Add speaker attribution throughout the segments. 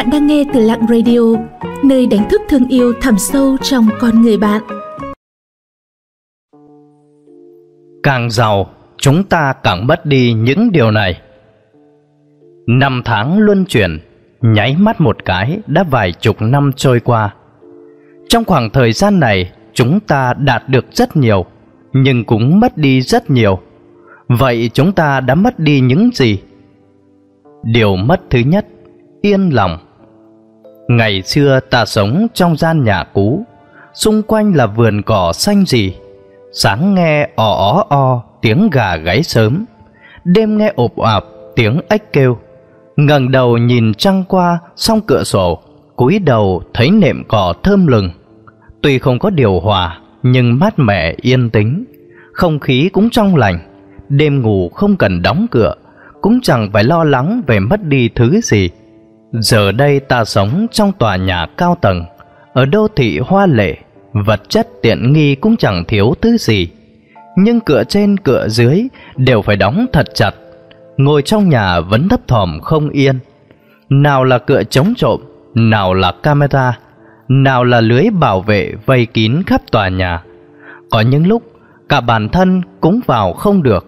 Speaker 1: Bạn đang nghe từ Lặng Radio, nơi đánh thức thương yêu thẳm sâu trong con người bạn.
Speaker 2: Càng giàu, chúng ta càng mất đi những điều này. Năm tháng luân chuyển, nháy mắt một cái đã vài chục năm trôi qua. Trong khoảng thời gian này, chúng ta đạt được rất nhiều, nhưng cũng mất đi rất nhiều. Vậy chúng ta đã mất đi những gì? Điều mất thứ nhất, yên lòng. Ngày xưa ta sống trong gian nhà cũ, xung quanh là vườn cỏ xanh gì, Sáng nghe ò ó o tiếng gà gáy sớm, đêm nghe ộp ạp tiếng ếch kêu. ngẩng đầu nhìn trăng qua song cửa sổ, cúi đầu thấy nệm cỏ thơm lừng. Tuy không có điều hòa, nhưng mát mẻ yên tĩnh, không khí cũng trong lành. Đêm ngủ không cần đóng cửa, cũng chẳng phải lo lắng về mất đi thứ gì. Giờ đây ta sống trong tòa nhà cao tầng, ở đô thị hoa lệ, vật chất tiện nghi cũng chẳng thiếu thứ gì. Nhưng cửa trên cửa dưới đều phải đóng thật chặt, ngồi trong nhà vẫn thấp thỏm không yên. Nào là cửa chống trộm, nào là camera, nào là lưới bảo vệ vây kín khắp tòa nhà. Có những lúc cả bản thân cũng vào không được.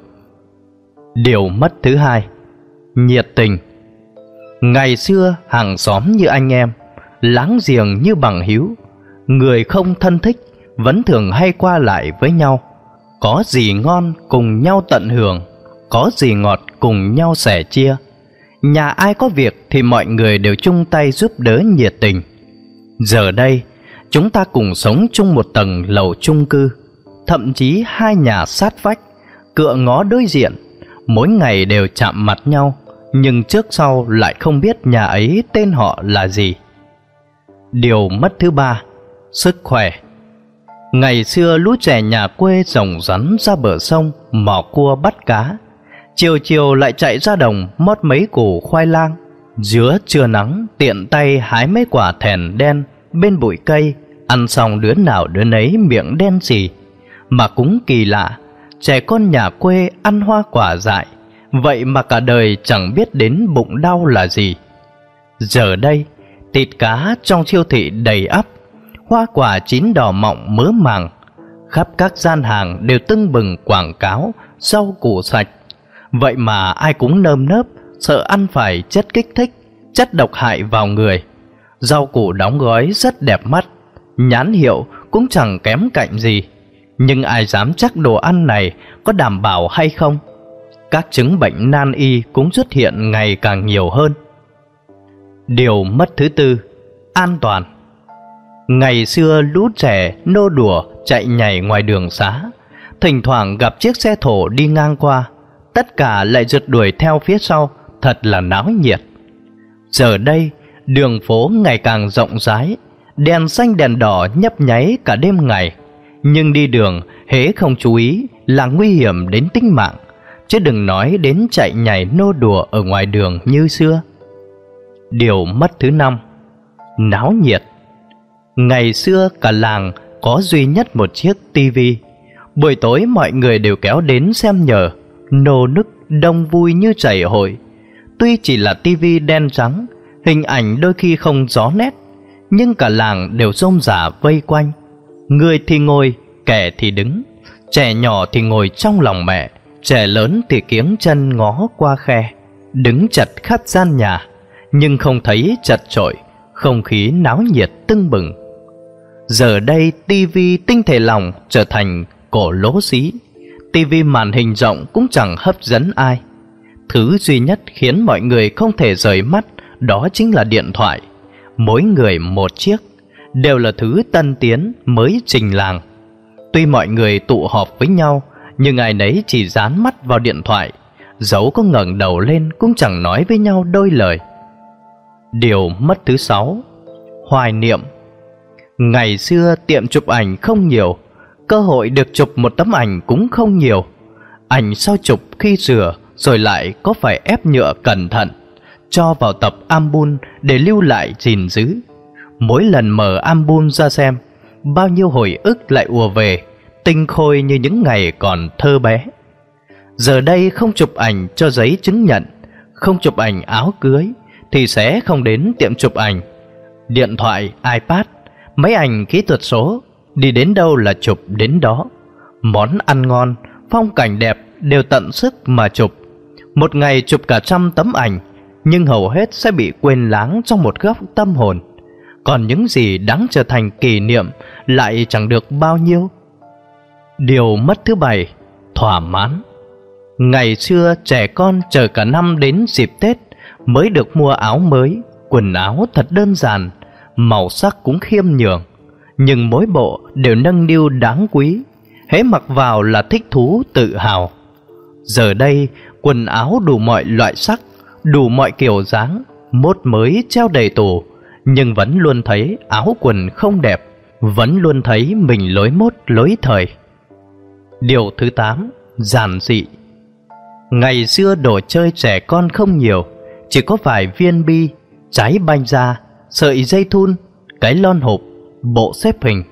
Speaker 2: Điều mất thứ hai, nhiệt tình. Ngày xưa hàng xóm như anh em, láng giềng như bằng hữu, người không thân thích vẫn thường hay qua lại với nhau. Có gì ngon cùng nhau tận hưởng, có gì ngọt cùng nhau sẻ chia. Nhà ai có việc thì mọi người đều chung tay giúp đỡ nhiệt tình. Giờ đây, chúng ta cùng sống chung một tầng lầu chung cư, thậm chí hai nhà sát vách, cựa ngó đối diện, mỗi ngày đều chạm mặt nhau, nhưng trước sau lại không biết nhà ấy tên họ là gì. Điều mất thứ ba, sức khỏe. Ngày xưa lũ trẻ nhà quê rồng rắn ra bờ sông, mò cua bắt cá. Chiều chiều lại chạy ra đồng mót mấy củ khoai lang. Giữa trưa nắng tiện tay hái mấy quả thèn đen bên bụi cây, ăn xong đứa nào đứa nấy miệng đen xì. Mà cũng kỳ lạ, trẻ con nhà quê ăn hoa quả dại, vậy mà cả đời chẳng biết đến bụng đau là gì. Giờ đây, thịt cá trong siêu thị đầy ắp, hoa quả chín đỏ mọng mớ màng, khắp các gian hàng đều tưng bừng quảng cáo rau củ sạch. Vậy mà ai cũng nơm nớp, sợ ăn phải chất kích thích, chất độc hại vào người. Rau củ đóng gói rất đẹp mắt, nhãn hiệu cũng chẳng kém cạnh gì. Nhưng ai dám chắc đồ ăn này có đảm bảo hay không? Các chứng bệnh nan y cũng xuất hiện ngày càng nhiều hơn. Điều mất thứ tư, an toàn. Ngày xưa lũ trẻ nô đùa chạy nhảy ngoài đường xá, thỉnh thoảng gặp chiếc xe thổ đi ngang qua, tất cả lại rượt đuổi theo phía sau, thật là náo nhiệt. Giờ đây, đường phố ngày càng rộng rãi, đèn xanh đèn đỏ nhấp nháy cả đêm ngày. Nhưng đi đường, hễ không chú ý là nguy hiểm đến tính mạng, chứ đừng nói đến chạy nhảy nô đùa ở ngoài đường như xưa. Điều mất thứ năm, náo nhiệt. Ngày xưa cả làng có duy nhất một chiếc tivi. Buổi tối mọi người đều kéo đến xem nhờ, nô nức đông vui như chảy hội. Tuy chỉ là tivi đen trắng, hình ảnh đôi khi không rõ nét, nhưng cả làng đều rôm rả vây quanh. Người thì ngồi, kẻ thì đứng, trẻ nhỏ thì ngồi trong lòng mẹ, trẻ lớn thì kiếng chân ngó qua khe, đứng chặt khắp gian nhà, nhưng không thấy chặt trội, không khí náo nhiệt tưng bừng. Giờ đây tivi tinh thể lòng trở thành cổ lỗ xí, tivi màn hình rộng cũng chẳng hấp dẫn ai. Thứ duy nhất khiến mọi người không thể rời mắt đó chính là điện thoại. Mỗi người một chiếc, đều là thứ tân tiến mới trình làng. Tuy mọi người tụ họp với nhau, nhưng ai nấy chỉ dán mắt vào điện thoại, dẫu có ngẩng đầu lên cũng chẳng nói với nhau đôi lời. Điều mất thứ sáu, hoài niệm. Ngày xưa tiệm chụp ảnh không nhiều, cơ hội được chụp một tấm ảnh cũng không nhiều. Ảnh sao chụp khi rửa rồi lại có phải ép nhựa cẩn thận cho vào tập album để lưu lại gìn giữ. Mỗi lần mở album ra xem, bao nhiêu hồi ức lại ùa về, tinh khôi như những ngày còn thơ bé. Giờ đây không chụp ảnh cho giấy chứng nhận, không chụp ảnh áo cưới, thì sẽ không đến tiệm chụp ảnh. Điện thoại, iPad, máy ảnh kỹ thuật số, đi đến đâu là chụp đến đó. Món ăn ngon, phong cảnh đẹp đều tận sức mà chụp. Một ngày chụp cả trăm tấm ảnh, nhưng hầu hết sẽ bị quên lãng trong một góc tâm hồn. Còn những gì đáng trở thành kỷ niệm lại chẳng được bao nhiêu. Điều mất thứ bảy, thỏa mãn. Ngày xưa trẻ con chờ cả năm đến dịp Tết mới được mua áo mới, quần áo thật đơn giản, màu sắc cũng khiêm nhường, nhưng mỗi bộ đều nâng niu đáng quý, hễ mặc vào là thích thú tự hào. Giờ đây, quần áo đủ mọi loại sắc, đủ mọi kiểu dáng, mốt mới treo đầy tủ, nhưng vẫn luôn thấy áo quần không đẹp, vẫn luôn thấy mình lối mốt lối thời. Điều thứ 8, giản dị. Ngày xưa đồ chơi trẻ con không nhiều, chỉ có vài viên bi, trái banh da, sợi dây thun, cái lon hộp, bộ xếp hình.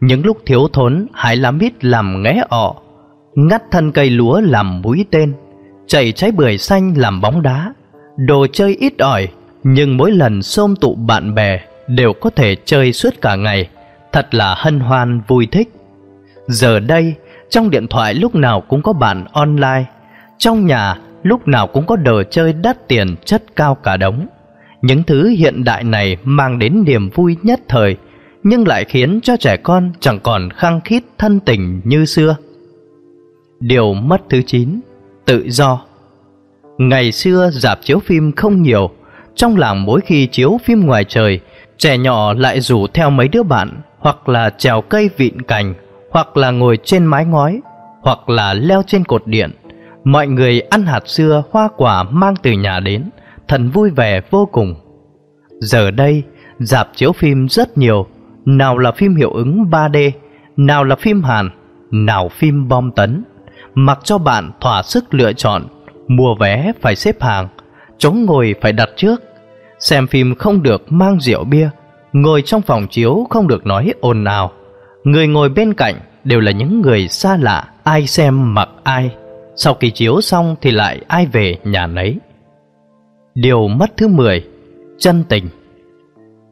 Speaker 2: Những lúc thiếu thốn, hãy làm mít làm nghé ọ, ngắt thân cây lúa làm mũi tên, chảy trái bưởi xanh làm bóng đá. Đồ chơi ít ỏi, nhưng mỗi lần xôm tụ bạn bè đều có thể chơi suốt cả ngày, thật là hân hoan vui thích. Giờ đây, trong điện thoại lúc nào cũng có bạn online, trong nhà lúc nào cũng có đồ chơi đắt tiền chất cao cả đống. Những thứ hiện đại này mang đến niềm vui nhất thời, nhưng lại khiến cho trẻ con chẳng còn khăng khít thân tình như xưa. Điều mất thứ 9, tự do. Ngày xưa dạp chiếu phim không nhiều, trong làng mỗi khi chiếu phim ngoài trời, trẻ nhỏ lại rủ theo mấy đứa bạn, hoặc là trèo cây vịn cành, hoặc là ngồi trên mái ngói, hoặc là leo trên cột điện. Mọi người ăn hạt dưa hoa quả mang từ nhà đến, thần vui vẻ vô cùng. Giờ đây, dạp chiếu phim rất nhiều, nào là phim hiệu ứng 3D, nào là phim Hàn, nào phim bom tấn. Mặc cho bạn thỏa sức lựa chọn, mua vé phải xếp hàng, chống ngồi phải đặt trước. Xem phim không được mang rượu bia, ngồi trong phòng chiếu không được nói ồn ào. Người ngồi bên cạnh đều là những người xa lạ, ai xem mặc ai. Sau khi chiếu xong thì lại ai về nhà nấy. Điều mất thứ 10 Chân tình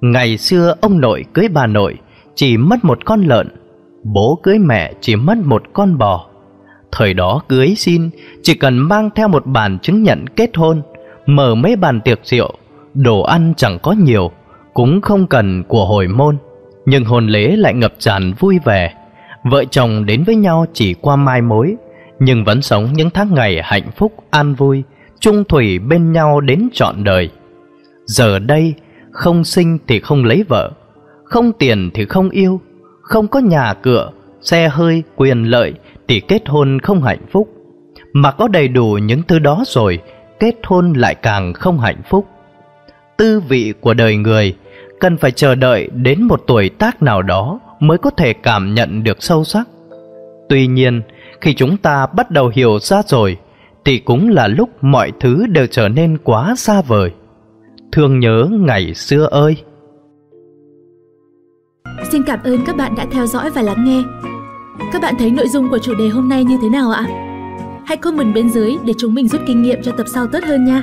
Speaker 2: Ngày xưa ông nội cưới bà nội Chỉ mất một con lợn Bố cưới mẹ chỉ mất một con bò Thời đó cưới xin Chỉ cần mang theo một bản chứng nhận kết hôn Mở mấy bàn tiệc rượu Đồ ăn chẳng có nhiều Cũng không cần của hồi môn nhưng hôn lễ lại ngập tràn vui vẻ Vợ chồng đến với nhau chỉ qua mai mối Nhưng vẫn sống những tháng ngày hạnh phúc an vui chung thủy bên nhau đến trọn đời. Giờ đây, không sinh thì không lấy vợ, không tiền thì không yêu, không có nhà cửa, xe hơi, quyền lợi thì kết hôn không hạnh phúc. Mà có đầy đủ những thứ đó rồi, kết hôn lại càng không hạnh phúc. Tư vị của đời người cần phải chờ đợi đến một tuổi tác nào đó mới có thể cảm nhận được sâu sắc. Tuy nhiên, khi chúng ta bắt đầu hiểu ra rồi thì cũng là lúc mọi thứ đều trở nên quá xa vời. Thương nhớ ngày xưa ơi!
Speaker 1: Xin cảm ơn các bạn đã theo dõi và lắng nghe. Các bạn thấy nội dung của chủ đề hôm nay như thế nào ạ? Hãy comment bên dưới để chúng mình rút kinh nghiệm cho tập sau tốt hơn nha.